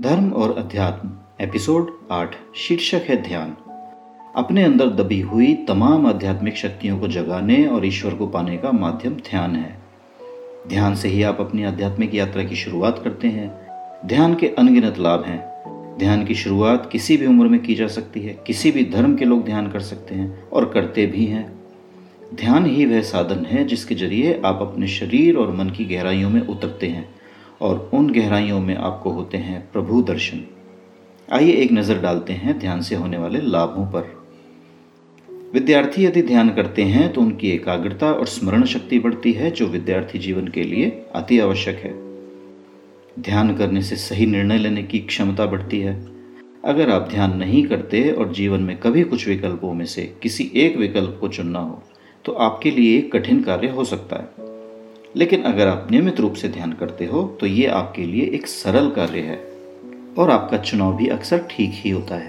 धर्म और अध्यात्म, एपिसोड आठ, शीर्षक है ध्यान। अपने अंदर दबी हुई तमाम आध्यात्मिक शक्तियों को जगाने और ईश्वर को पाने का माध्यम ध्यान है। ध्यान से ही आप अपनी आध्यात्मिक यात्रा की शुरुआत करते हैं। ध्यान के अनगिनत लाभ हैं। ध्यान की शुरुआत किसी भी उम्र में की जा सकती है, किसी भी धर्म के लोग ध्यान कर सकते हैं और करते भी हैं। ध्यान ही वह साधन है जिसके ज़रिए आप अपने शरीर और मन की गहराइयों में उतरते हैं। और उन गहराइयों में आपको होते हैं प्रभु दर्शन। आइए एक नज़र डालते हैं ध्यान से होने वाले लाभों पर। विद्यार्थी यदि ध्यान करते हैं तो उनकी एकाग्रता और स्मरण शक्ति बढ़ती है, जो विद्यार्थी जीवन के लिए अति आवश्यक है। ध्यान करने से सही निर्णय लेने की क्षमता बढ़ती है। अगर आप ध्यान नहीं करते और जीवन में कभी कुछ विकल्पों में से किसी एक विकल्प को चुनना हो तो आपके लिए एक कठिन कार्य हो सकता है। लेकिन अगर आप नियमित रूप से ध्यान करते हो तो ये आपके लिए एक सरल कार्य है। और आपका चुनाव भी अक्सर ठीक ही होता है।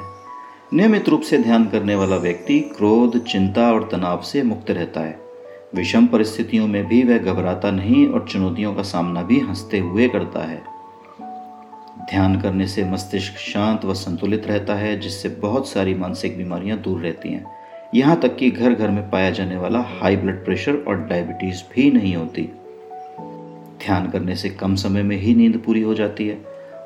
नियमित रूप से ध्यान करने वाला व्यक्ति क्रोध, चिंता और तनाव से मुक्त रहता है। विषम परिस्थितियों में भी वह घबराता नहीं और चुनौतियों का सामना भी हँसते हुए करता है। ध्यान करने से मस्तिष्क शांत व संतुलित रहता है, जिससे बहुत सारी मानसिक बीमारियाँ दूर रहती हैं। यहाँ तक कि घर घर में पाया जाने वाला हाई ब्लड प्रेशर और डायबिटीज़ भी नहीं होती। ध्यान करने से कम समय में ही नींद पूरी हो जाती है।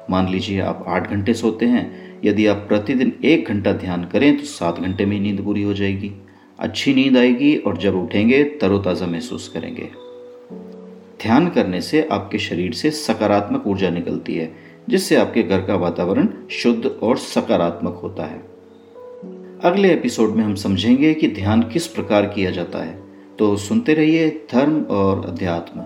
मान लीजिए आप आठ घंटे सोते हैं, यदि आप प्रतिदिन एक घंटा ध्यान करें तो सात घंटे में ही नींद पूरी हो जाएगी। अच्छी नींद आएगी और जब उठेंगे, तरोताज़ा महसूस करेंगे। ध्यान करने से आपके शरीर से सकारात्मक ऊर्जा निकलती है, जिससे आपके घर का वातावरण शुद्ध और सकारात्मक होता है। अगले एपिसोड में हम समझेंगे कि ध्यान किस प्रकार किया जाता है। तो सुनते रहिए धर्म और अध्यात्म।